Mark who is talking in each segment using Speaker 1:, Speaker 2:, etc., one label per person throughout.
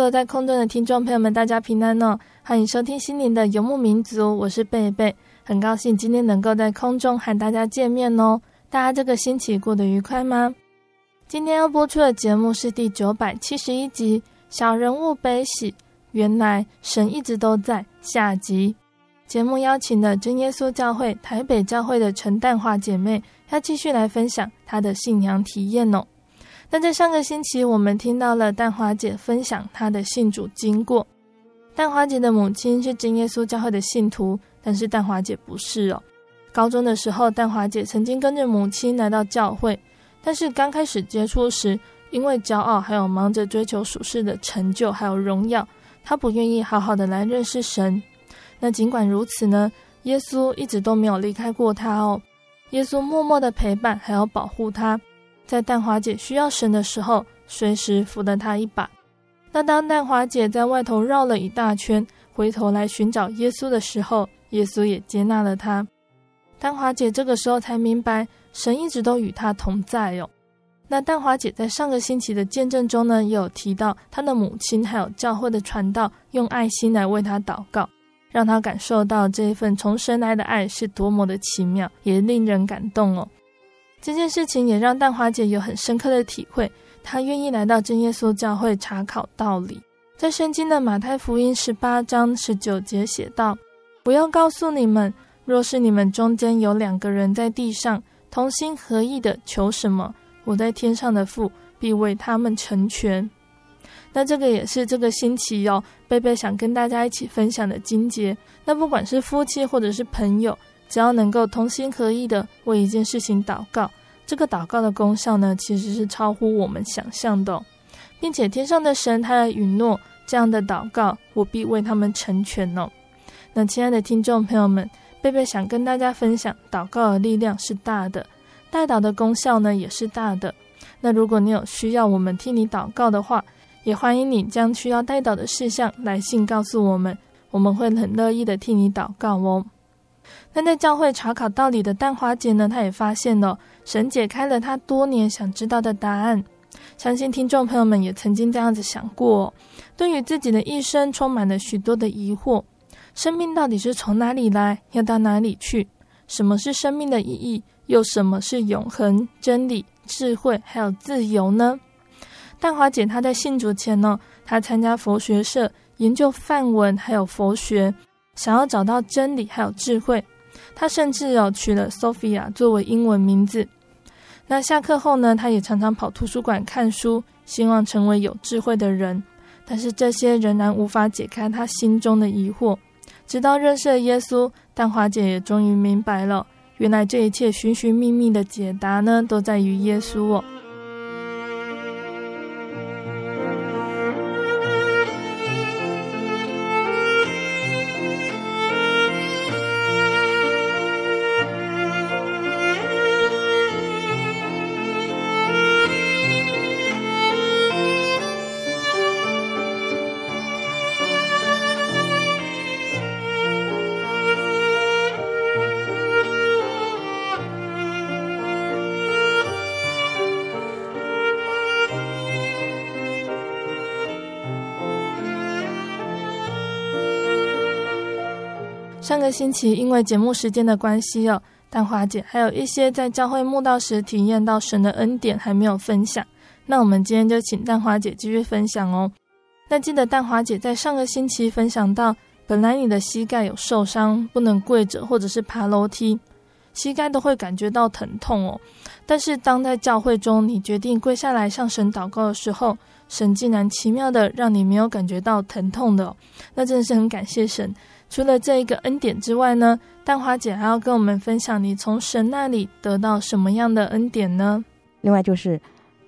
Speaker 1: 坐，在空中的听众朋友们，大家平安哦！欢迎收听心灵的游牧民族，我是贝贝，很高兴今天能够在空中和大家见面哦。大家这个星期过得愉快吗？今天要播出的节目是第九百七十一集《小人物悲喜》，原来神一直都在。下集节目邀请了真耶稣教会台北教会的陈淡华姐妹，要继续来分享她的信仰体验哦。那在上个星期，我们听到了淡华姐分享她的信主经过。淡华姐的母亲是真耶稣教会的信徒，但是淡华姐不是哦。高中的时候，淡华姐曾经跟着母亲来到教会，但是刚开始接触时，因为骄傲，还有忙着追求属世的成就，还有荣耀，她不愿意好好的来认识神。那尽管如此呢，耶稣一直都没有离开过她哦。耶稣默默的陪伴，还有保护她。在淡华姐需要神的时候，随时扶了她一把。那当淡华姐在外头绕了一大圈，回头来寻找耶稣的时候，耶稣也接纳了她。淡华姐这个时候才明白，神一直都与她同在哟、哦。那淡华姐在上个星期的见证中呢，也有提到她的母亲还有教会的传道，用爱心来为她祷告，让她感受到这一份从神来的爱是多么的奇妙，也令人感动哦。这件事情也让蛋花姐有很深刻的体会，她愿意来到真耶稣教会查考道理。在圣经的马太福音十八章十九节写道：“我要告诉你们，若是你们中间有两个人在地上同心合意的求什么，我在天上的父必为他们成全。”那这个也是这个星期哟，贝贝想跟大家一起分享的经节。那不管是夫妻或者是朋友。只要能够同心合意的为一件事情祷告，这个祷告的功效呢，其实是超乎我们想象的，并且天上的神他的允诺，这样的祷告我必为他们成全哦。那亲爱的听众朋友们，贝贝想跟大家分享，祷告的力量是大的，代祷的功效呢也是大的。那如果你有需要我们替你祷告的话，也欢迎你将需要代祷的事项来信告诉我们，我们会很乐意的替你祷告哦。那在教会查考道理的淡华姐呢，她也发现了神解开了她多年想知道的答案。相信听众朋友们也曾经这样子想过，对于自己的一生充满了许多的疑惑：生命到底是从哪里来，要到哪里去？什么是生命的意义？又什么是永恒、真理、智慧，还有自由呢？淡华姐她在信主前呢，她参加佛学社，研究梵文还有佛学，想要找到真理还有智慧。他甚至有取了 Sophia 作为英文名字。那下课后呢，他也常常跑图书馆看书，希望成为有智慧的人。但是这些仍然无法解开他心中的疑惑。直到认识了耶稣，但华姐也终于明白了，原来这一切寻寻觅觅的解答呢，都在于耶稣哦。星期因为节目时间的关系哦，蛋华姐还有一些在教会慕道时体验到神的恩典还没有分享。那我们今天就请蛋华姐继续分享哦。那记得蛋华姐在上个星期分享到，本来你的膝盖有受伤，不能跪着或者是爬楼梯，膝盖都会感觉到疼痛哦。但是当在教会中你决定跪下来向神祷告的时候，神竟然奇妙的让你没有感觉到疼痛的。那真的是很感谢神。除了这一个恩典之外呢，淡华姐还要跟我们分享你从神那里得到什么样的恩典呢？
Speaker 2: 另外就是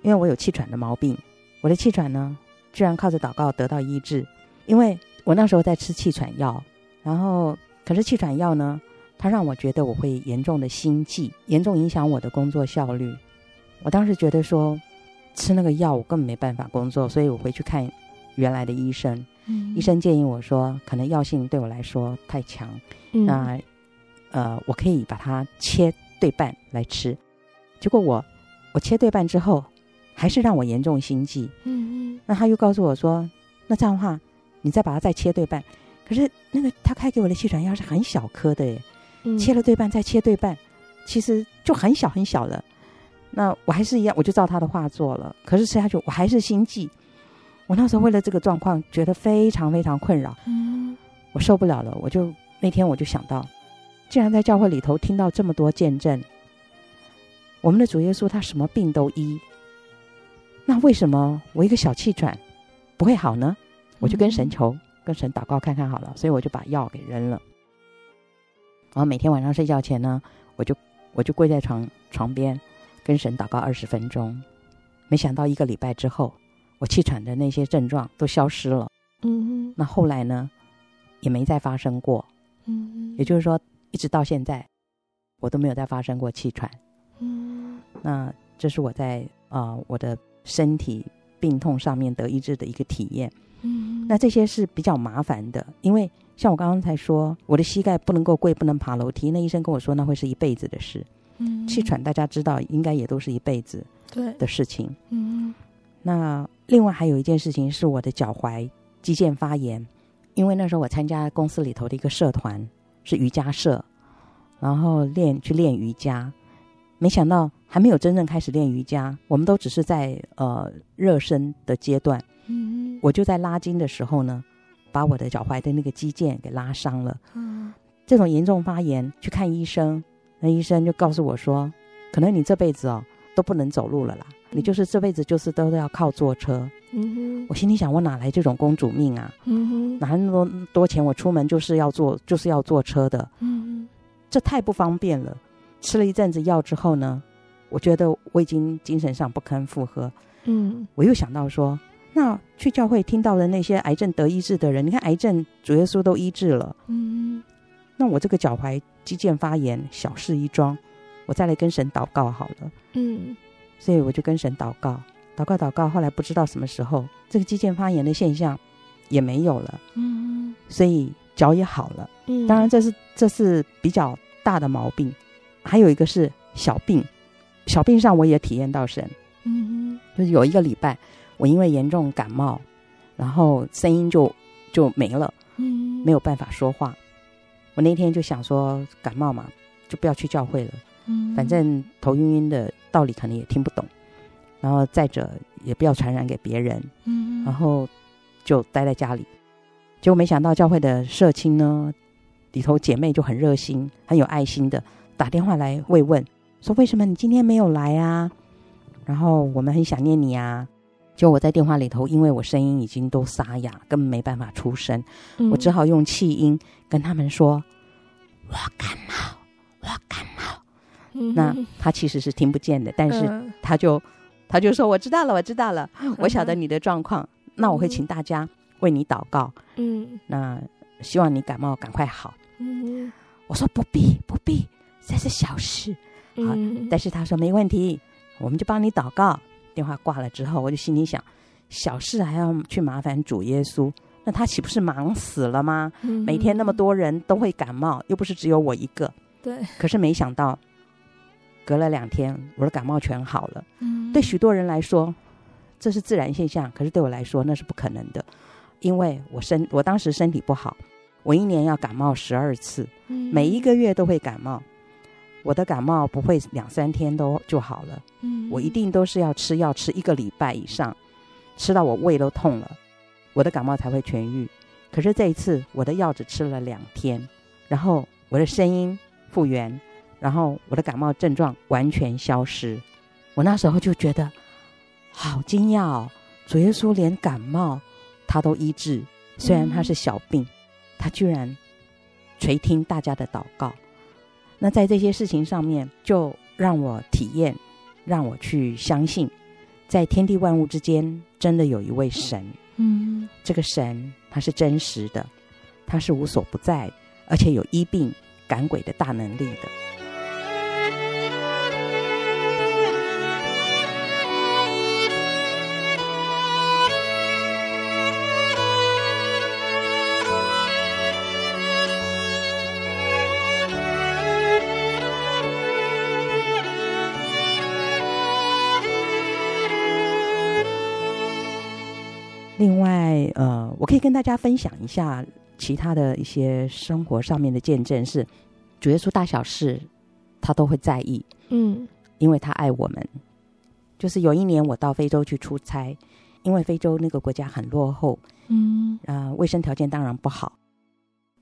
Speaker 2: 因为我有气喘的毛病，我的气喘呢，居然靠着祷告得到医治，因为我那时候在吃气喘药，然后可是气喘药呢，它让我觉得我会严重的心悸，严重影响我的工作效率。我当时觉得说吃那个药我根本没办法工作，所以我回去看原来的医生，嗯、医生建议我说可能药性对我来说太强，嗯、那呃我可以把它切对半来吃，结果我我切对半之后。还是让我严重心悸。嗯嗯，那他又告诉我说：“那这样的话，你再把它再切对半。可是那个他开给我的气喘药是很小颗的耶，嗯、切了对半再切对半，其实就很小很小了。那我还是一样，我就照他的话做了。可是吃下去我还是心悸。我那时候为了这个状况觉得非常非常困扰。嗯，我受不了了，我就那天我就想到，既然在教会里头听到这么多见证，我们的主耶稣他什么病都医。”那为什么我一个小气喘不会好呢？我就跟神求，嗯、跟神祷告看看好了，所以我就把药给扔了。然后每天晚上睡觉前呢，我就我就跪在床床边，跟神祷告二十分钟。没想到一个礼拜之后，我气喘的那些症状都消失了。嗯哼。那后来呢，也没再发生过。嗯哼。也就是说，一直到现在，我都没有再发生过气喘。嗯。那这是我在啊、呃、我的。身体病痛上面得医治的一个体验，嗯，那这些是比较麻烦的，因为像我刚刚才说，我的膝盖不能够跪，不能爬楼梯，那医生跟我说那会是一辈子的事，嗯，气喘大家知道应该也都是一辈子对的事情，嗯，那另外还有一件事情是我的脚踝肌腱发炎，因为那时候我参加公司里头的一个社团是瑜伽社，然后练去练瑜伽。没想到还没有真正开始练瑜伽，我们都只是在呃热身的阶段。嗯，我就在拉筋的时候呢，把我的脚踝的那个肌腱给拉伤了。嗯，这种严重发炎，去看医生，那医生就告诉我说，可能你这辈子哦都不能走路了啦，嗯、你就是这辈子就是都要靠坐车。嗯哼，我心里想，我哪来这种公主命啊？嗯哼，哪来那么多多钱？我出门就是要坐就是要坐车的。嗯哼，这太不方便了。吃了一阵子药之后呢，我觉得我已经精神上不堪负荷。嗯，我又想到说，那去教会听到的那些癌症得医治的人，你看癌症主耶稣都医治了。嗯，那我这个脚踝肌腱发炎小事一桩，我再来跟神祷告好了。嗯，所以我就跟神祷告，祷告祷告，后来不知道什么时候这个肌腱发炎的现象也没有了。嗯，所以脚也好了。嗯，当然这是这是比较大的毛病。还有一个是小病，小病上我也体验到神，嗯哼，就是有一个礼拜，我因为严重感冒，然后声音就就没了，嗯，没有办法说话。我那天就想说感冒嘛，就不要去教会了，嗯，反正头晕晕的，道理可能也听不懂，然后再者也不要传染给别人，嗯，然后就待在家里。结果没想到教会的社青呢，里头姐妹就很热心，很有爱心的。打电话来慰问，说为什么你今天没有来啊？然后我们很想念你啊。就我在电话里头，因为我声音已经都沙哑，根本没办法出声，嗯、我只好用气音跟他们说：“我感冒，我感冒。嗯”那他其实是听不见的，但是他就他就说：“我知道了，我知道了，我晓得你的状况。嗯、那我会请大家为你祷告。嗯，那希望你感冒赶快好。嗯，我说不必，不必。”这是小事，好，嗯、但是他说没问题，我们就帮你祷告。电话挂了之后，我就心里想，小事还要去麻烦主耶稣，那他岂不是忙死了吗？嗯、每天那么多人都会感冒，又不是只有我一个。对。可是没想到，隔了两天，我的感冒全好了。嗯。对许多人来说，这是自然现象，可是对我来说那是不可能的，因为我身我当时身体不好，我一年要感冒十二次，
Speaker 1: 嗯
Speaker 2: 每一个月都会感冒。我的感冒不会两三天都就好了，
Speaker 1: 嗯
Speaker 2: 我一定都是要吃药吃一个礼拜以上，吃到我胃都痛了，我的感冒才会痊愈。可是这一次我的药只吃了两天，然后我的声音复原，然后我的感冒症状完全消失。我那时候就觉得好惊讶哦，主耶稣连感冒他都医治，虽然他是小病，他居然垂听大家的祷告。那在这些事情上面，就让我体验，让我去相信，在天地万物之间，真的有一位神。
Speaker 1: 嗯
Speaker 2: 这个神他是真实的，他是无所不在，而且有医病赶鬼的大能力的。另外，呃，我可以跟大家分享一下其他的一些生活上面的见证，是主耶稣大小事，他都会在意，
Speaker 1: 嗯
Speaker 2: 因为他爱我们。就是有一年我到非洲去出差，因为非洲那个国家很落后，
Speaker 1: 嗯
Speaker 2: 啊、卫生条件当然不好。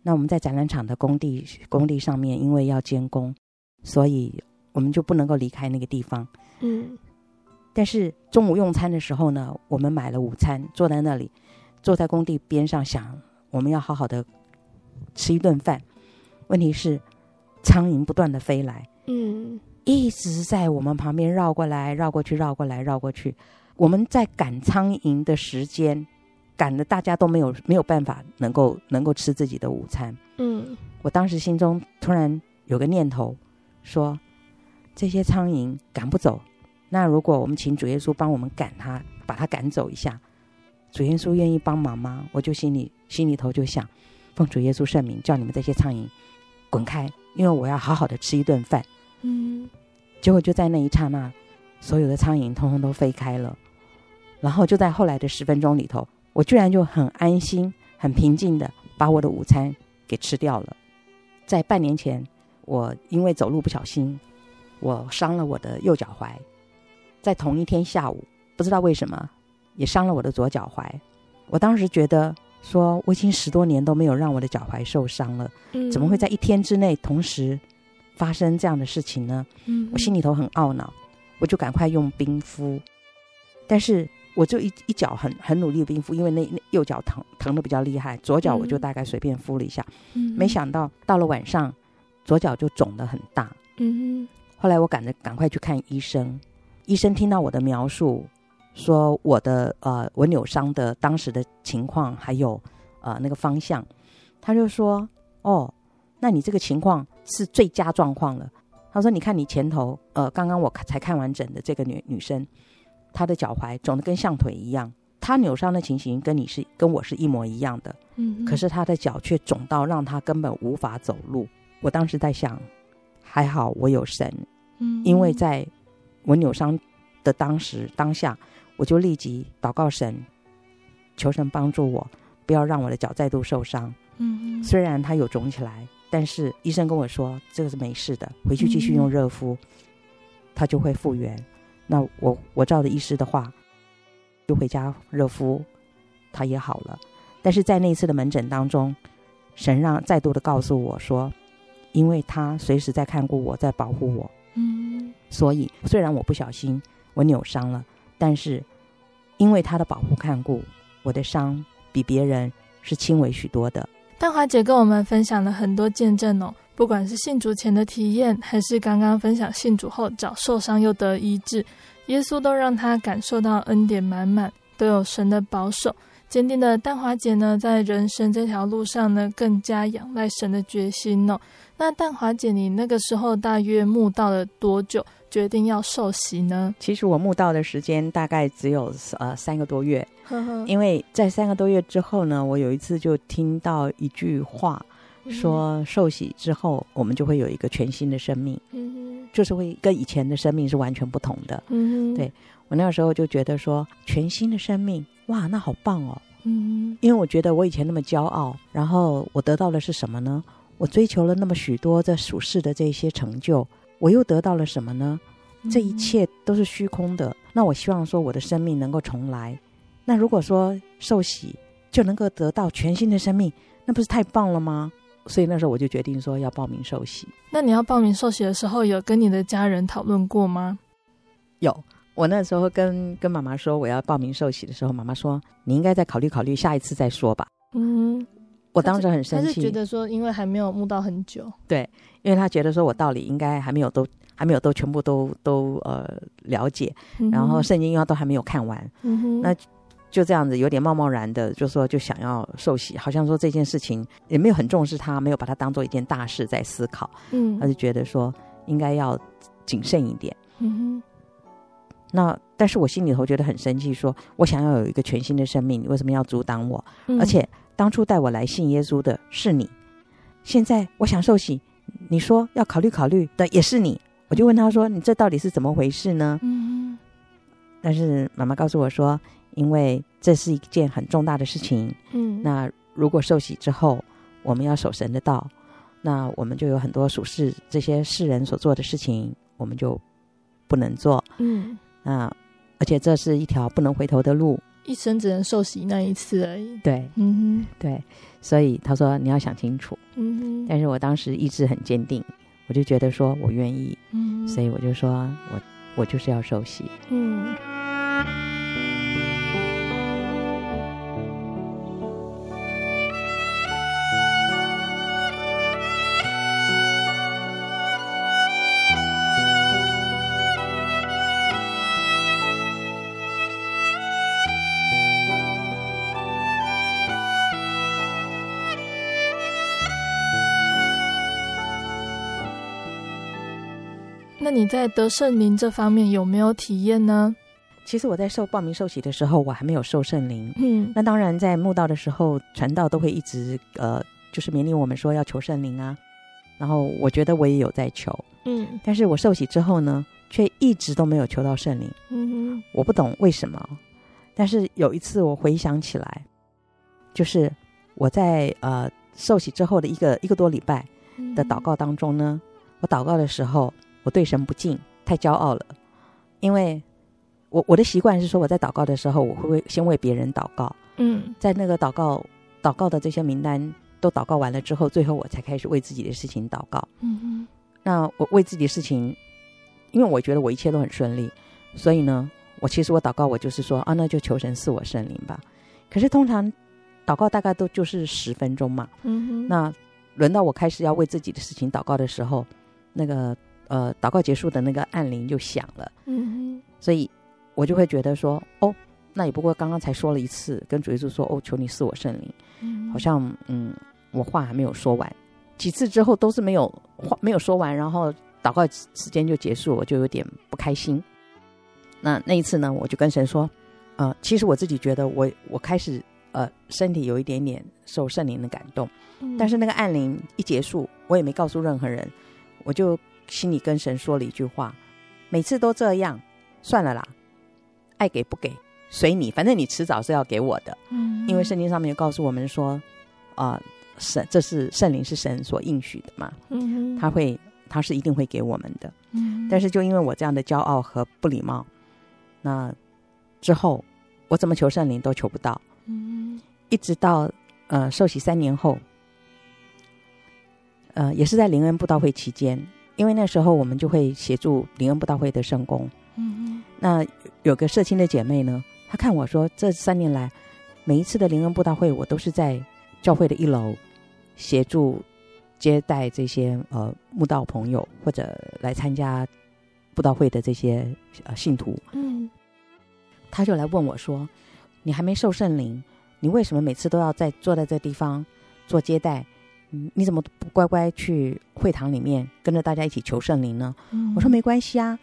Speaker 2: 那我们在展览场的工地工地上面，因为要监工，所以我们就不能够离开那个地方。
Speaker 1: 嗯
Speaker 2: 但是中午用餐的时候呢，我们买了午餐，坐在那里，坐在工地边上，想我们要好好的吃一顿饭。问题是，苍蝇不断的飞来，
Speaker 1: 嗯
Speaker 2: 一直在我们旁边绕过来、绕过去、绕过来、绕过去。我们在赶苍蝇的时间，赶的大家都没有没有办法能够能够吃自己的午餐。
Speaker 1: 嗯
Speaker 2: 我当时心中突然有个念头，说这些苍蝇赶不走，那如果我们请主耶稣帮我们赶他，把他赶走一下，主耶稣愿意帮忙吗？我就心里心里头就想，奉主耶稣圣名，叫你们这些苍蝇滚开，因为我要好好的吃一顿饭。
Speaker 1: 嗯
Speaker 2: 结果就在那一刹那，所有的苍蝇通通都飞开了。然后就在后来的十分钟里头，我居然就很安心、很平静的把我的午餐给吃掉了。在半年前，我因为走路不小心，我伤了我的右脚踝。在同一天下午，不知道为什么也伤了我的左脚踝。我当时觉得说，我已经十多年都没有让我的脚踝受伤了，
Speaker 1: 嗯，
Speaker 2: 怎么会在一天之内同时发生这样的事情呢？
Speaker 1: 嗯？
Speaker 2: 我心里头很懊恼，我就赶快用冰敷，但是我就一一脚很很努力的冰敷，因为那那右脚疼疼的比较厉害，左脚我就大概随便敷了一下，
Speaker 1: 嗯
Speaker 2: 没想到到了晚上，左脚就肿得很大。
Speaker 1: 嗯
Speaker 2: 后来我赶着赶快去看医生，医生听到我的描述，说我的呃我扭伤的当时的情况还有呃那个方向，他就说哦，那你这个情况是最佳状况了。他说你看你前头呃刚刚我才看完整的这个女女生，她的脚踝肿得跟象腿一样，她扭伤的情形跟你是跟我是一模一样的，
Speaker 1: 嗯，
Speaker 2: 可是她的脚却肿到让她根本无法走路。我当时在想，还好我有神。
Speaker 1: 嗯，
Speaker 2: 因为在我扭伤的当时当下，我就立即祷告神，求神帮助我，不要让我的脚再度受伤。
Speaker 1: 嗯
Speaker 2: 虽然它有肿起来，但是医生跟我说这个是没事的，回去继续用热敷，它就会复原。那我我照着医师的话，就回家热敷，它也好了。但是在那次的门诊当中，神让再度的告诉我说，因为他随时在看顾我，在保护我。
Speaker 1: 嗯
Speaker 2: 所以，虽然我不小心我扭伤了，但是因为他的保护看顾，我的伤比别人是轻微许多的。
Speaker 1: 淡华姐跟我们分享了很多见证哦，不管是信主前的体验，还是刚刚分享信主后脚受伤又得医治，耶稣都让她感受到恩典满满，都有神的保守。坚定的淡华姐呢，在人生这条路上呢，更加仰赖神的决心哦。那淡华姐，你那个时候大约慕道了多久，决定要受洗呢？
Speaker 2: 其实我慕道的时间大概只有呃三个多月，
Speaker 1: 呵呵，
Speaker 2: 因为在三个多月之后呢，我有一次就听到一句话，说受洗之后我们就会有一个全新的生命，
Speaker 1: 嗯
Speaker 2: 就是会跟以前的生命是完全不同的。
Speaker 1: 嗯，
Speaker 2: 对我那个时候就觉得说，全新的生命，哇，那好棒哦！嗯，因为我觉得我以前那么骄傲，然后我得到的是什么呢？我追求了那么许多这属世的这些成就，我又得到了什么呢？这一切都是虚空的。那我希望说我的生命能够重来。那如果说受洗就能够得到全新的生命，那不是太棒了吗？所以那时候我就决定说要报名受洗。
Speaker 1: 那你要报名受洗的时候，有跟你的家人讨论过吗？
Speaker 2: 有。我那时候跟跟妈妈说我要报名受洗的时候，妈妈说你应该再考虑考虑，下一次再说吧。嗯。我当时很生气，
Speaker 1: 他是觉得说，因为还没有募到很久，
Speaker 2: 对，因为他觉得说我道理应该还没有都还没有都全部都都呃了解，嗯、然后圣经又都还没有看完，嗯哼，那就这样子有点贸贸然的就说就想要受洗，好像说这件事情也没有很重视他，没有把它当做一件大事在思考，嗯，他就觉得说应该要谨慎一点，嗯哼，那但是我心里头觉得很生气，说我想要有一个全新的生命，你为什么要阻挡我？嗯、而且。当初带我来信耶稣的是你，现在我想受洗，你说要考虑考虑的也是你，我就问他说：“你这到底是怎么回事呢？”嗯，但是妈妈告诉我说：“因为这是一件很重大的事情，嗯，那如果受洗之后，我们要守神的道，那我们就有很多属世这些世人所做的事情，我们就不能做，嗯，那而且这是一条不能回头的路。”
Speaker 1: 一生只能受洗那一次而已。
Speaker 2: 对，嗯哼，对，所以他说你要想清楚。嗯哼，但是我当时意志很坚定，我就觉得说我愿意。嗯，所以我就说我我就是要受洗。嗯。
Speaker 1: 那你在得圣灵这方面有没有体验呢？
Speaker 2: 其实我在受报名受洗的时候，我还没有受圣灵。嗯，那当然在慕道的时候，传道都会一直呃，就是勉励我们说要求圣灵啊。然后我觉得我也有在求，嗯，但是我受洗之后呢，却一直都没有求到圣灵。嗯哼，我不懂为什么。但是有一次我回想起来，就是我在呃受洗之后的一个一个多礼拜的祷告当中呢，我祷告的时候。我对神不敬，太骄傲了。因为我我的习惯是说，我在祷告的时候，我会先为别人祷告。嗯，在那个祷告祷告的这些名单都祷告完了之后，最后我才开始为自己的事情祷告。嗯哼，那我为自己的事情，因为我觉得我一切都很顺利，所以呢，我其实我祷告，我就是说啊，那就求神赐我圣灵吧。可是通常祷告大概都就是十分钟嘛。嗯哼，那轮到我开始要为自己的事情祷告的时候，那个。呃，祷告结束的那个按铃就响了，嗯哼，所以我就会觉得说，哦，那也不过刚刚才说了一次，跟主耶稣说，哦，求你赐我圣灵，嗯，好像嗯，我话还没有说完，几次之后都是没有话没有说完，然后祷告时间就结束，我就有点不开心。那那一次呢，我就跟神说，呃，其实我自己觉得我我开始呃身体有一点点受圣灵的感动，嗯，但是那个按铃一结束，我也没告诉任何人，我就。心里跟神说了一句话：“每次都这样，算了啦，爱给不给随你，反正你迟早是要给我的。嗯，因为圣经上面告诉我们说，啊、呃，神这是圣灵是神所应许的嘛，嗯，他会他是一定会给我们的。嗯，但是就因为我这样的骄傲和不礼貌，那之后我怎么求圣灵都求不到。嗯，一直到呃受洗三年后，呃也是在灵恩布道会期间。”因为那时候我们就会协助灵恩布道会的圣工，嗯嗯，那有个社青的姐妹呢，她看我说，这三年来每一次的灵恩布道会，我都是在教会的一楼协助接待这些呃慕道朋友或者来参加布道会的这些呃信徒，嗯，她就来问我说：“你还没受圣灵，你为什么每次都要在坐在这地方做接待？”嗯，你怎么不乖乖去会堂里面跟着大家一起求圣灵呢？嗯，我说没关系啊，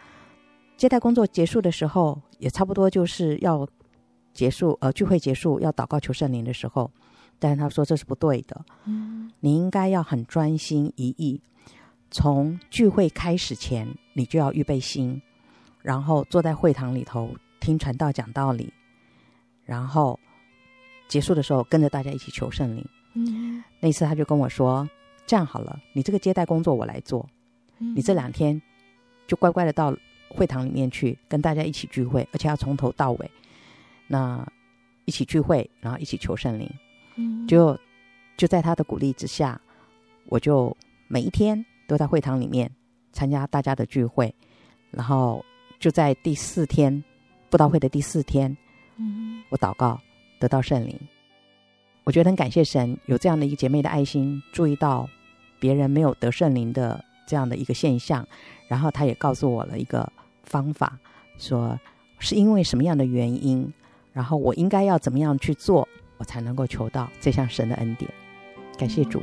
Speaker 2: 接待工作结束的时候也差不多就是要结束，呃，聚会结束要祷告求圣灵的时候，但是他说这是不对的。嗯，你应该要很专心一意，从聚会开始前你就要预备心，然后坐在会堂里头听传道讲道理，然后
Speaker 3: 结束的时候跟着大家一起求圣灵。
Speaker 1: 嗯，
Speaker 3: 那次他就跟我说：“这样好了，你这个接待工作我来做，
Speaker 1: 嗯。
Speaker 3: 你这两天就乖乖的到会堂里面去跟大家一起聚会，而且要从头到尾，那一起聚会，然后一起求圣灵。
Speaker 1: 嗯。
Speaker 3: 就就在他的鼓励之下，我就每一天都在会堂里面参加大家的聚会，然后就在第四天布道会的第四天，
Speaker 1: 嗯。
Speaker 3: 我祷告得到圣灵，我觉得很感谢神有这样的一个姐妹的爱心，注意到别人没有得圣灵的这样的一个现象，然后她也告诉我了一个方法，说是因为什么样的原因，然后我应该要怎么样去做，我才能够求到这项神的恩典。感谢主。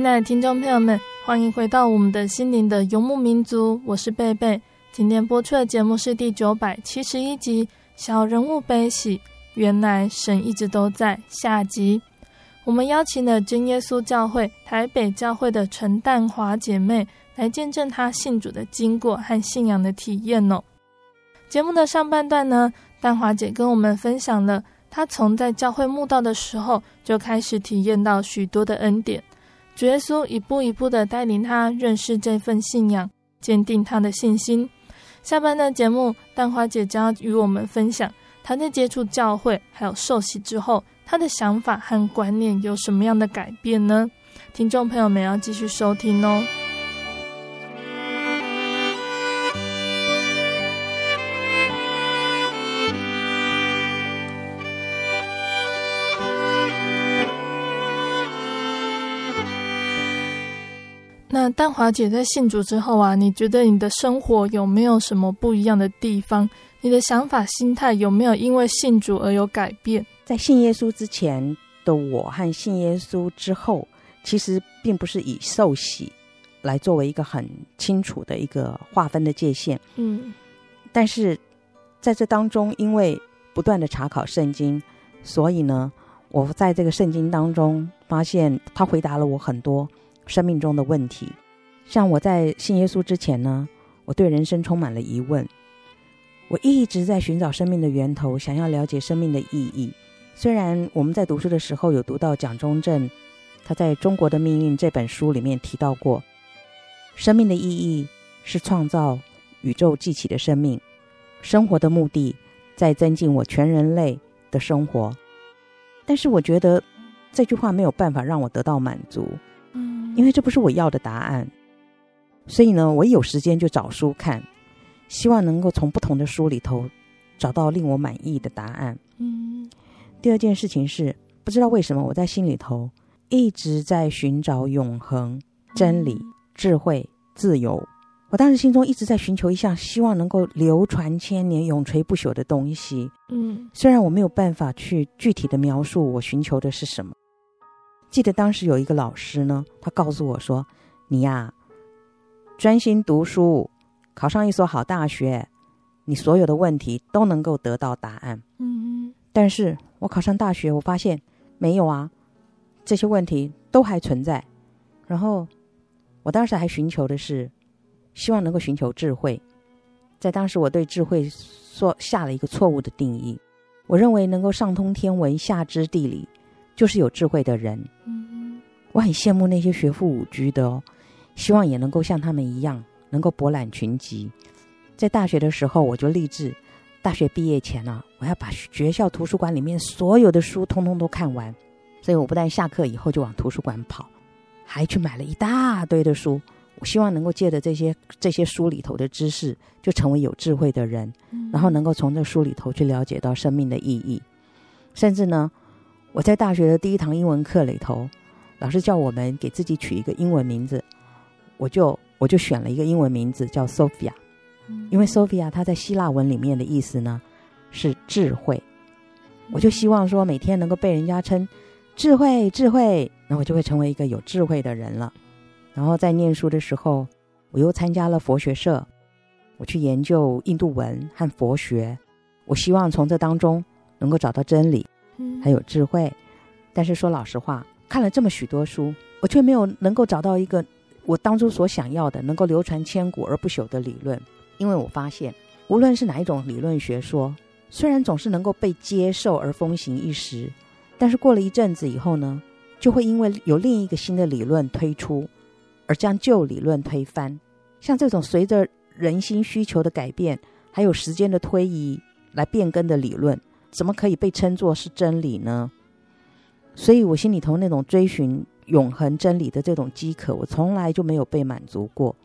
Speaker 1: 亲爱的听众朋友们，欢迎回到我们的心灵的游牧民族，我是贝贝。今天播出的节目是第九百七十一集《小人物悲喜》，原来神一直都在。下集我们邀请了真耶稣教会台北教会的陈淡华姐妹来见证她信主的经过和信仰的体验哦。节目的上半段呢，淡华姐跟我们分享了她从在教会慕道的时候就开始体验到许多的恩典。主耶稣一步一步的带领他认识这份信仰，坚定他的信心。下半段节目，蛋花姐将与我们分享她在接触教会还有受洗之后，她的想法和观念有什么样的改变呢？听众朋友们要继续收听哦。那淡华姐在信主之后啊，你觉得你的生活有没有什么不一样的地方？你的想法、心态有没有因为信主而有改变？
Speaker 2: 在信耶稣之前的我和信耶稣之后，其实并不是以受洗来作为一个很清楚的一个划分的界限。
Speaker 1: 嗯，
Speaker 2: 但是在这当中，因为不断的查考圣经，所以呢，我在这个圣经当中发现，他回答了我很多。生命中的问题，像我在信耶稣之前呢，我对人生充满了疑问。我一直在寻找生命的源头，想要了解生命的意义。虽然我们在读书的时候有读到蒋中正，他在《中国的命运》这本书里面提到过，生命的意义是创造宇宙记起的生命，生活的目的在增进我全人类的生活。但是我觉得这句话没有办法让我得到满足。因为这不是我要的答案，所以呢，我一有时间就找书看，希望能够从不同的书里头找到令我满意的答案。
Speaker 1: 嗯，
Speaker 2: 第二件事情是，不知道为什么我在心里头一直在寻找永恒、真理、智慧、自由。我当时心中一直在寻求一项希望能够流传千年、永垂不朽的东西。
Speaker 1: 嗯，
Speaker 2: 虽然我没有办法去具体的描述我寻求的是什么。记得当时有一个老师呢，他告诉我说：“你呀，专心读书，考上一所好大学，你所有的问题都能够得到答案。”
Speaker 1: 嗯，
Speaker 2: 但是我考上大学，我发现没有啊，这些问题都还存在。然后我当时还寻求的是，希望能够寻求智慧。在当时，我对智慧说下了一个错误的定义，我认为能够上通天文，下知地理。就是有智慧的人，
Speaker 1: 嗯，
Speaker 2: 我很羡慕那些学富五车的哦，希望也能够像他们一样，能够博览群集。在大学的时候，我就立志，大学毕业前呢、啊，我要把学校图书馆里面所有的书通通都看完。所以我不但下课以后就往图书馆跑，还去买了一大堆的书。我希望能够借着这些这些书里头的知识，就成为有智慧的人，然后能够从这书里头去了解到生命的意义，甚至呢。我在大学的第一堂英文课里头，老师叫我们给自己取一个英文名字，我就我就选了一个英文名字叫 Sophia，因为 Sophia 它在希腊文里面的意思呢，是智慧。我就希望说，每天能够被人家称智慧、智慧，那我就会成为一个有智慧的人了。然后在念书的时候，我又参加了佛学社，我去研究印度文和佛学。我希望从这当中能够找到真理，还有智慧。但是说老实话，看了这么许多书，我却没有能够找到一个我当初所想要的、能够流传千古而不朽的理论。因为我发现，无论是哪一种理论学说，虽然总是能够被接受而风行一时，但是过了一阵子以后呢，就会因为有另一个新的理论推出，而将旧理论推翻。像这种随着人心需求的改变，还有时间的推移来变更的理论，怎么可以被称作是真理呢？所以我心里头那种追寻永恒真理的这种饥渴，我从来就没有被满足过，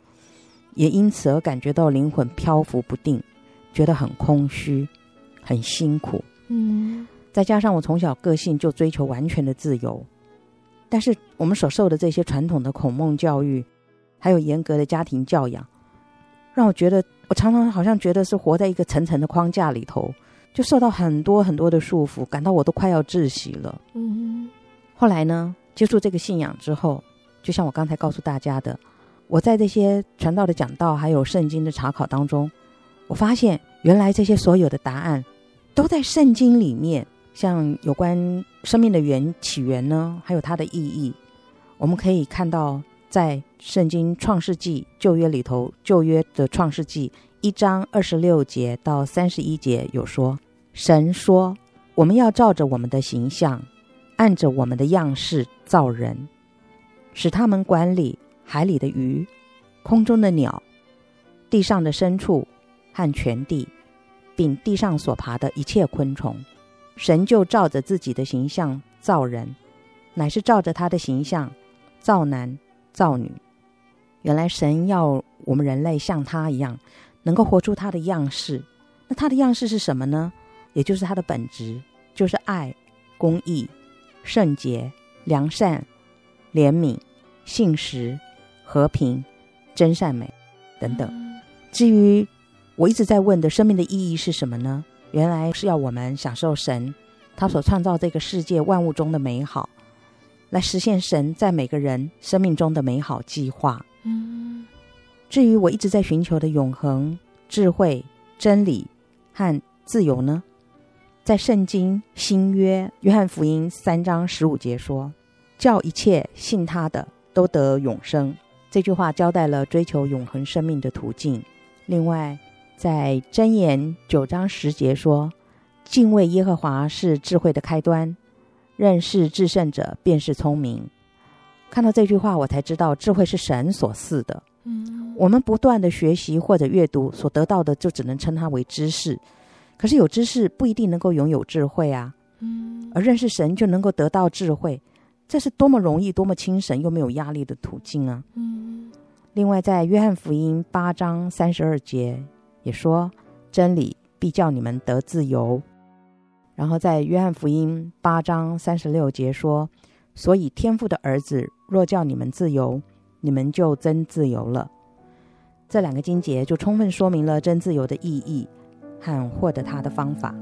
Speaker 2: 也因此而感觉到灵魂漂浮不定，觉得很空虚。很辛苦，嗯，再加上我从小个性就追求完全的自由，但是我们所受的这些传统的孔孟教育，还有严格的家庭教养，让我觉得我常常好像觉得是活在一个层层的框架里头，就受到很多很多的束缚，感到我都快要窒息了。嗯，后来呢，接触这个信仰之后，就像我刚才告诉大家的，我在这些传道的讲道还有圣经的查考当中，我发现原来这些所有的答案。都在圣经里面，像有关生命的源起源呢，还有它的意义，我们可以看到，在圣经创世纪旧约里头，旧约的创世纪一章二十六节到三十一节有说，神说，我们要照着我们的形象，按着我们的样式造人，使他们管理海里的鱼、空中的鸟、地上的牲畜和全地。并地上所爬的一切昆虫，神就照着自己的形象造人，乃是照着他的形象造男造女。原来神要我们人类像他一样，能够活出他的样式。那他的样式是什么呢？也就是他的本质，就是爱、公义、圣洁、良善、怜悯、信实、和平、真善美等等。至于我一直在问的生命的意义是什么呢？原来是要我们享受神他所创造这个世界万物中的美好，来实现神在每个人生命中的美好计划。嗯，至于我一直在寻求的永恒、智慧、真理和自由呢？在圣经新约约翰福音三章十五节说：“叫一切信他的都得永生。”这句话交代了追求永恒生命的途径。另外，在箴言九章十节说：“敬畏耶和华是智慧的开端，认识至圣者便是聪明。”看到这句话，我才知道智慧是神所赐的。嗯，我们不断的学习或者阅读所得到的，就只能称它为知识。可是有知识不一定能够拥有智慧啊。嗯，而认识神就能够得到智慧，这是多么容易、多么轻省又没有压力的途径啊。嗯。另外，在约翰福音八章三十二节。也说真理必叫你们得自由，然后在约翰福音八章三十六节说，所以天父的儿子若叫你们自由，你们就真自由了。这两个经节就充分说明了真自由的意义看获得它的方法。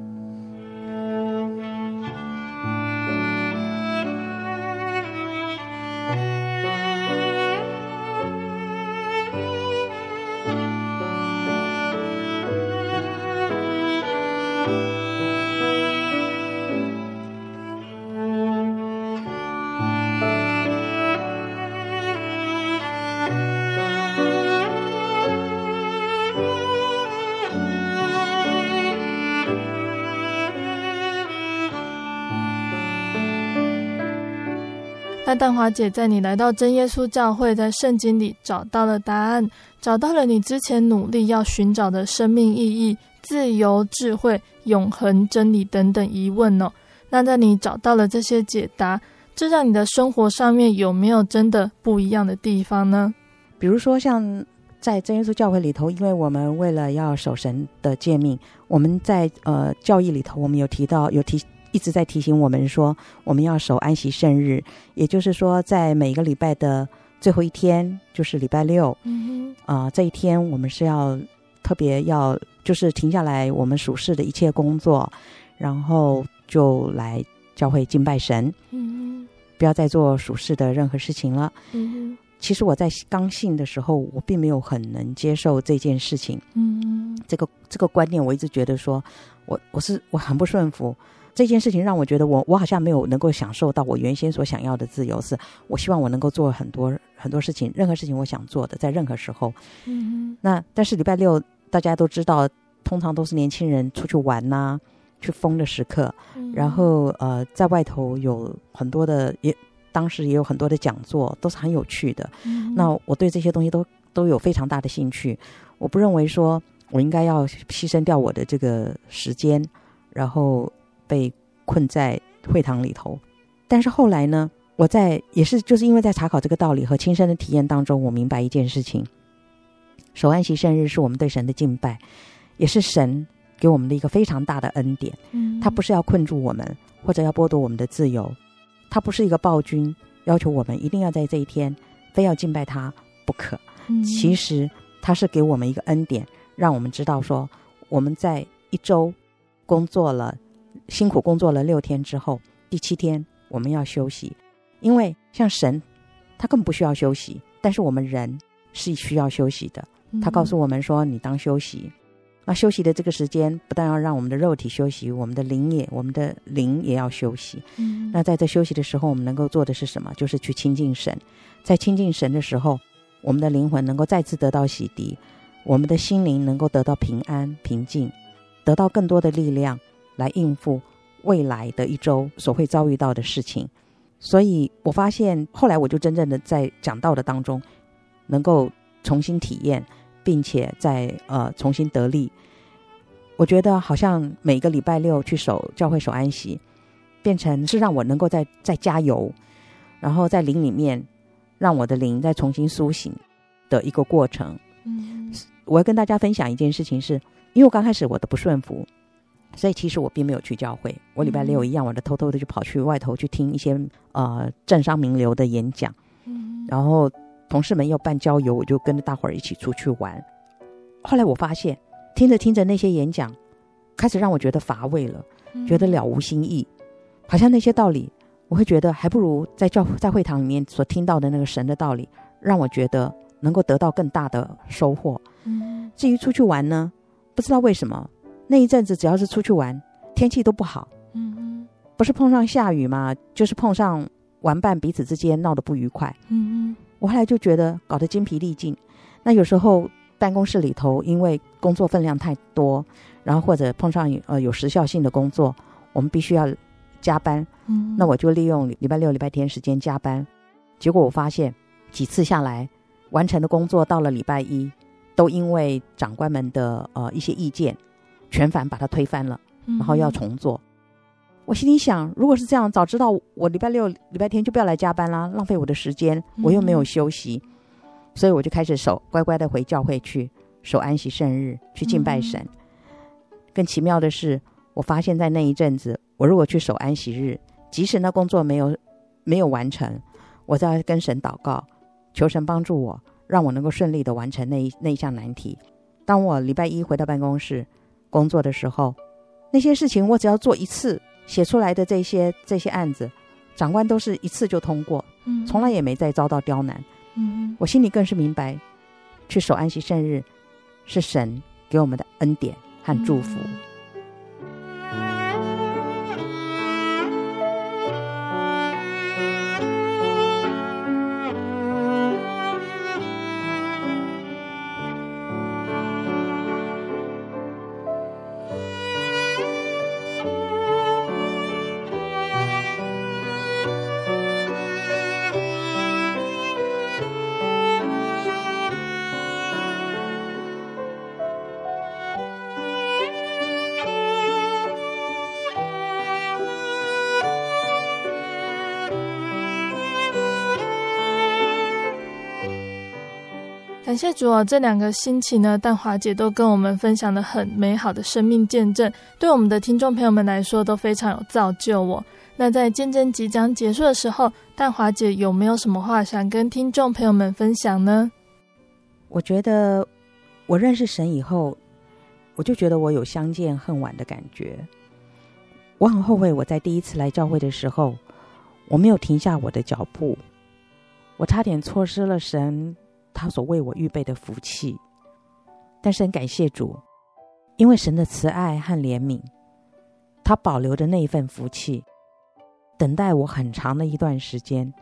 Speaker 1: 但淡华姐，在你来到真耶稣教会，在圣经里找到了答案，找到了你之前努力要寻找的生命意义、自由、智慧、永恒、真理等等疑问哦。那在你找到了这些解答，这让你的生活上面有没有真的不一样的地方呢？
Speaker 2: 比如说，像在真耶稣教会里头，因为我们为了要守神的诫命，我们在呃教义里头，我们有提到有提。一直在提醒我们说，我们要守安息圣日，也就是说，在每一个礼拜的最后一天，就是礼拜六，嗯哼，啊、呃，这一天我们是要特别要就是停下来我们属世的一切工作，然后就来教会敬拜神。
Speaker 1: 嗯，
Speaker 2: 不要再做属世的任何事情了。
Speaker 1: 嗯，
Speaker 2: 其实我在刚信的时候，我并没有很能接受这件事情。
Speaker 1: 嗯，
Speaker 2: 这个这个观念，我一直觉得说，我我是我很不顺服。这件事情让我觉得我我好像没有能够享受到我原先所想要的自由，是我希望我能够做很多很多事情，任何事情我想做的，在任何时候。
Speaker 1: 嗯，
Speaker 2: 那但是礼拜六大家都知道，通常都是年轻人出去玩呐、啊，去疯的时刻。然后呃，在外头有很多的，也当时也有很多的讲座，都是很有趣的。
Speaker 1: 嗯，
Speaker 2: 那我对这些东西都都有非常大的兴趣。我不认为说我应该要牺牲掉我的这个时间，然后。被困在会堂里头，但是后来呢，我在也是就是因为在查考这个道理和亲身的体验当中，我明白一件事情：守安息圣日是我们对神的敬拜，也是神给我们的一个非常大的恩典。
Speaker 1: 嗯，
Speaker 2: 他不是要困住我们，或者要剥夺我们的自由，他不是一个暴君，要求我们一定要在这一天非要敬拜他不可。
Speaker 1: 嗯，
Speaker 2: 其实他是给我们一个恩典，让我们知道说我们在一周工作了。辛苦工作了六天之后，第七天我们要休息，因为像神，他根本不需要休息，但是我们人是需要休息的。他告诉我们说：“你当休息。”那休息的这个时间，不但要让我们的肉体休息，我们的灵也，我们的灵也要休息。
Speaker 1: 嗯，
Speaker 2: 那在这休息的时候，我们能够做的是什么？就是去亲近神。在亲近神的时候，我们的灵魂能够再次得到洗涤，我们的心灵能够得到平安、平静，得到更多的力量。来应付未来的一周所会遭遇到的事情，所以我发现后来我就真正的在讲道的当中，能够重新体验，并且在呃重新得力。我觉得好像每个礼拜六去守教会守安息，变成是让我能够再再加油，然后在灵里面让我的灵再重新苏醒的一个过程。
Speaker 1: 嗯，
Speaker 2: 我要跟大家分享一件事情是，是因为我刚开始我的不顺服。所以其实我并没有去教会，我礼拜六一样，我就偷偷的就跑去外头去听一些呃政商名流的演讲，
Speaker 1: 嗯，
Speaker 2: 然后同事们又办郊游，我就跟着大伙儿一起出去玩。后来我发现，听着听着那些演讲，开始让我觉得乏味了，觉得了无新意，好像那些道理，我会觉得还不如在教在会堂里面所听到的那个神的道理，让我觉得能够得到更大的收获。
Speaker 1: 嗯，
Speaker 2: 至于出去玩呢，不知道为什么。那一阵子，只要是出去玩，天气都不好。
Speaker 1: 嗯嗯，
Speaker 2: 不是碰上下雨嘛，就是碰上玩伴彼此之间闹得不愉快。
Speaker 1: 嗯嗯，
Speaker 2: 我后来就觉得搞得精疲力尽。那有时候办公室里头，因为工作分量太多，然后或者碰上呃有时效性的工作，我们必须要加班。
Speaker 1: 嗯，
Speaker 2: 那我就利用礼拜六、礼拜天时间加班。结果我发现几次下来，完成的工作到了礼拜一，都因为长官们的呃一些意见。全反把它推翻了，然后要重做。嗯、我心里想，如果是这样，早知道我礼拜六、礼拜天就不要来加班啦，浪费我的时间，我又没有休息，嗯、所以我就开始守，乖乖的回教会去守安息圣日，去敬拜神。嗯、更奇妙的是，我发现在那一阵子，我如果去守安息日，即使那工作没有没有完成，我在跟神祷告，求神帮助我，让我能够顺利的完成那一那一项难题。当我礼拜一回到办公室。工作的时候，那些事情我只要做一次，写出来的这些这些案子，长官都是一次就通过，
Speaker 1: 嗯，
Speaker 2: 从来也没再遭到刁难，
Speaker 1: 嗯，
Speaker 2: 我心里更是明白，去守安息圣日是神给我们的恩典和祝福。嗯
Speaker 1: 感谢主哦，这两个星期呢，淡华姐都跟我们分享了很美好的生命见证，对我们的听众朋友们来说都非常有造就哦。那在见证即将结束的时候，淡华姐有没有什么话想跟听众朋友们分享呢？
Speaker 2: 我觉得我认识神以后，我就觉得我有相见恨晚的感觉。我很后悔，我在第一次来教会的时候，我没有停下我的脚步，我差点错失了神他所为我预备的福气。但是很感谢主，因为神的慈爱和怜悯，他保留着那一份福气，等待我很长的一段时间，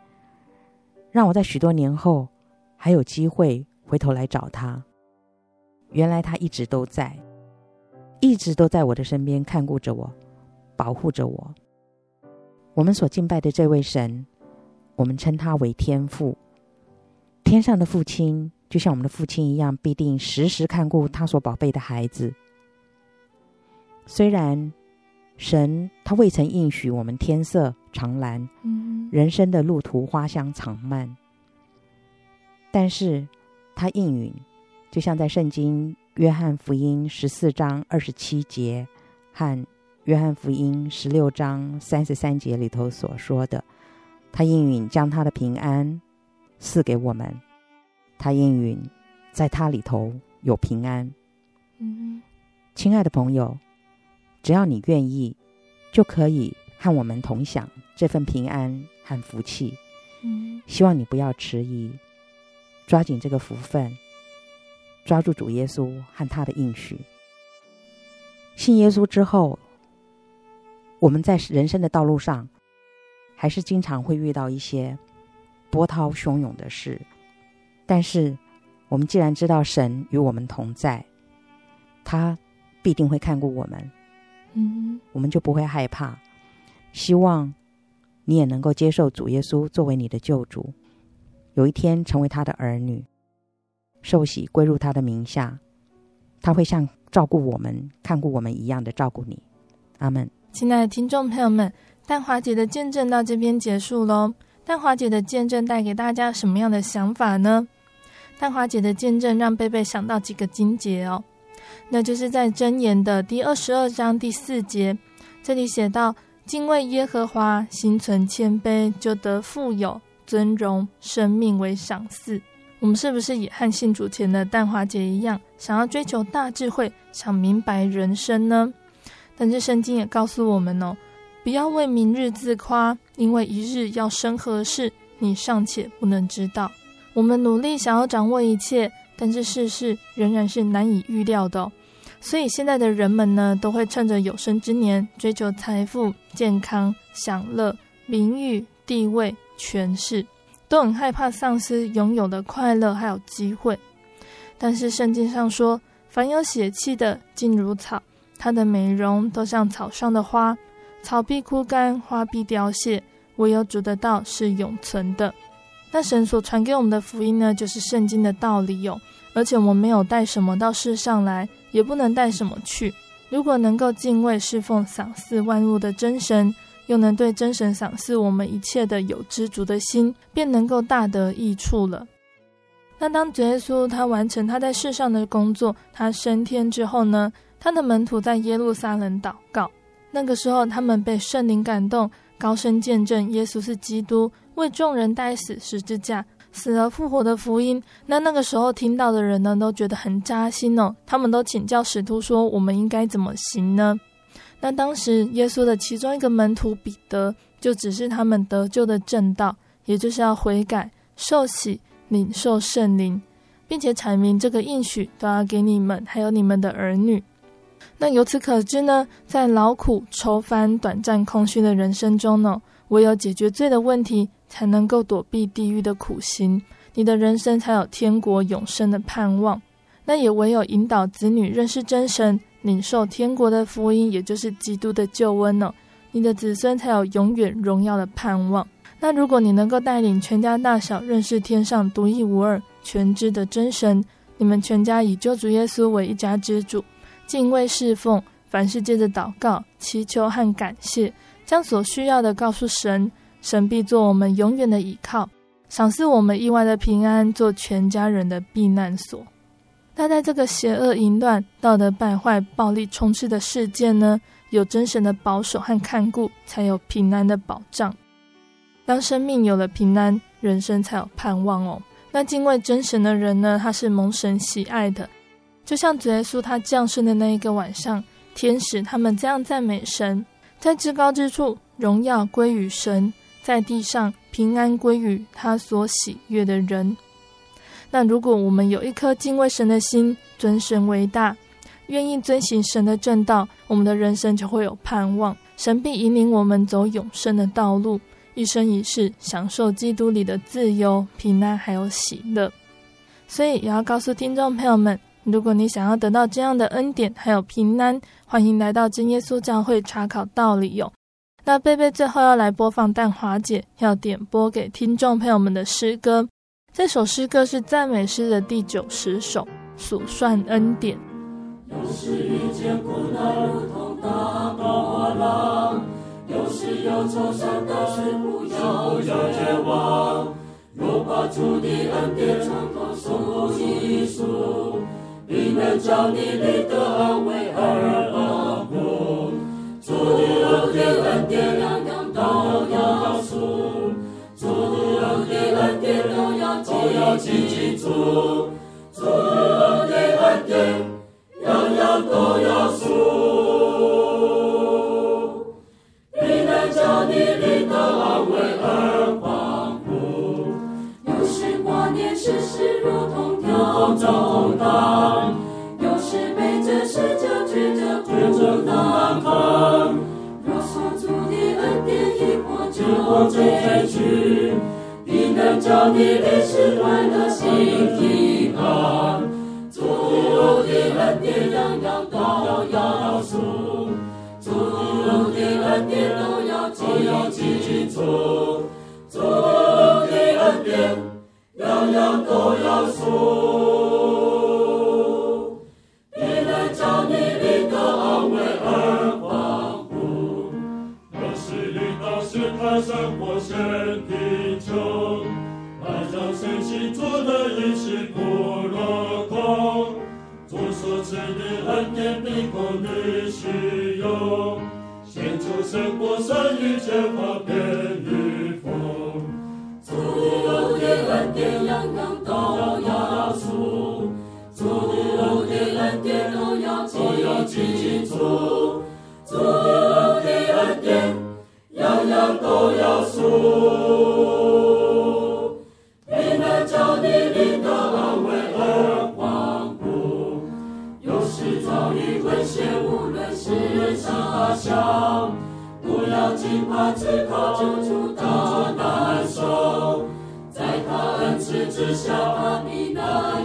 Speaker 2: 让我在许多年后还有机会回头来找他。原来他一直都在，一直都在我的身边看顾着我。保护着我。我们所敬拜的这位神，我们称他为天父。天上的父亲就像我们的父亲一样，必定时时看顾他所宝贝的孩子。虽然神他未曾应许我们天色长蓝，嗯，人生的路途花香长漫，但是他应允，就像在圣经约翰福音十四章二十七节和。约翰福音十六章三十三节里头所说的，他应允将他的平安赐给我们，他应允在他里头有平安。嗯，亲爱的朋友，只要你愿意，就可以和我们同享这份平安和福气。嗯，希望你不要迟疑，抓紧这个福分，抓住主耶稣和他的应许。信耶稣之后。我们在人生的道路上，还是经常会遇到一些波涛汹涌的事。但是，我们既然知道神与我们同在，他必定会看顾我们，嗯，我们就不会害怕。希望你也能够接受主耶稣作为你的救主，有一天成为他的儿女，受洗归入他的名下，他会像照顾我们、看顾我们一样的照顾你。阿门。
Speaker 1: 亲爱的听众朋友们，淡华姐的见证到这边结束喽。淡华姐的见证带给大家什么样的想法呢？淡华姐的见证让贝贝想到几个经节哦，那就是在箴言的第二十二章第四节，这里写到：“敬畏耶和华，心存谦卑，就得富有、尊荣、生命为赏赐。”我们是不是也和信主前的淡华姐一样，想要追求大智慧，想明白人生呢？但是圣经也告诉我们哦，不要为明日自夸，因为一日要生何事，你尚且不能知道。我们努力想要掌握一切，但是世事仍然是难以预料的。所以现在的人们呢，都会趁着有生之年追求财富、健康、享乐、名誉、地位、权势，都很害怕丧失拥有的快乐还有机会。但是圣经上说，凡有血气的，尽如草。它的美容都像草上的花，草必枯干，花必凋谢，唯有主的道是永存的。那神所传给我们的福音呢，就是圣经的道理哟。而且我们没有带什么到世上来，也不能带什么去。如果能够敬畏侍奉赏赐万物的真神，又能对真神赏赐我们一切的有知足的心，便能够大得益处了。那当主耶稣他完成他在世上的工作，他升天之后呢，他的门徒在耶路撒冷祷告，那个时候他们被圣灵感动，高声见证耶稣是基督，为众人代死十字架，死而复活的福音。那那个时候听到的人呢，都觉得很扎心哦。他们都请教使徒说：“我们应该怎么行呢？”那当时耶稣的其中一个门徒彼得，就指示他们得救的正道，也就是要悔改、受洗、领受圣灵，并且阐明这个应许都要给你们，还有你们的儿女。那由此可知呢，在劳苦愁烦、短暂空虚的人生中呢，唯有解决罪的问题，才能够躲避地狱的苦刑，你的人生才有天国永生的盼望。那也唯有引导子女认识真神，领受天国的福音，也就是基督的救恩呢，你的子孙才有永远荣耀的盼望。那如果你能够带领全家大小认识天上独一无二、全知的真神，你们全家以救主耶稣为一家之主。敬畏侍奉，凡事借着祷告、祈求和感谢，将所需要的告诉神，神必做我们永远的依靠，赏赐我们意外的平安，做全家人的避难所。那在这个邪恶淫乱、道德败坏、暴力充斥的世界呢，有真神的保守和看顾，才有平安的保障。当生命有了平安，人生才有盼望哦。那敬畏真神的人呢，他是蒙神喜爱的。就像主耶稣他降生的那一个晚上，天使他们这样赞美神：在至高之处，荣耀归于神；在地上，平安归于他所喜悦的人。那如果我们有一颗敬畏神的心，尊神为大，愿意遵行神的正道，我们的人生就会有盼望。神必引领我们走永生的道路，一生一世享受基督里的自由、平安还有喜乐。所以也要告诉听众朋友们，如果你想要得到这样的恩典还有平安，欢迎来到真耶稣教会查考道理哟。那贝贝最后要来播放淡华姐要点播给听众朋友们的诗歌。这首诗歌是赞美诗的第九十首，数算恩典。
Speaker 3: 有时遇见苦难如同大波浪，有时忧愁伤到是不要绝望。若把主的恩典从头数一数，你能叫你里得安慰而丰富。主的恩典样样都要数。主的恩典都要都要记住，主的恩典样样都要数，必能叫你里得安慰而丰富。有时挂念世事如同条重追去，必能叫你历史快乐心平安。主的恩典样样都要数，主的恩典都要都要紧紧捉，主的恩典样样都要数。的恩典必供你使用，献出生活生育缺乏便与丰。主的恩典样样都要数，主的恩典都要都要紧紧捉，主的恩典。样样都要数，遇危险，无论是啥想，不要惊怕，只靠救主大难受。在他恩慈之下，他必能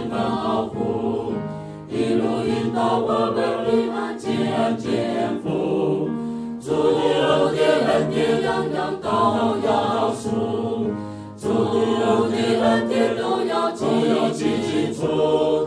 Speaker 3: 保护，一路引导我们平安见天父。主的恩典样样都要数，主的恩典都要都要紧紧捉，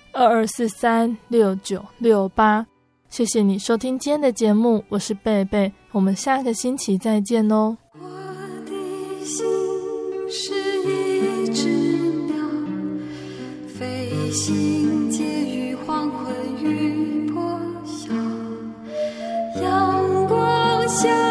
Speaker 1: 二二四三六九六八。谢谢你收听今天的节目，我是贝贝，我们下个星期再见哦。
Speaker 3: 我的心是一只鸟，飞行介于黄昏与破晓，阳光下。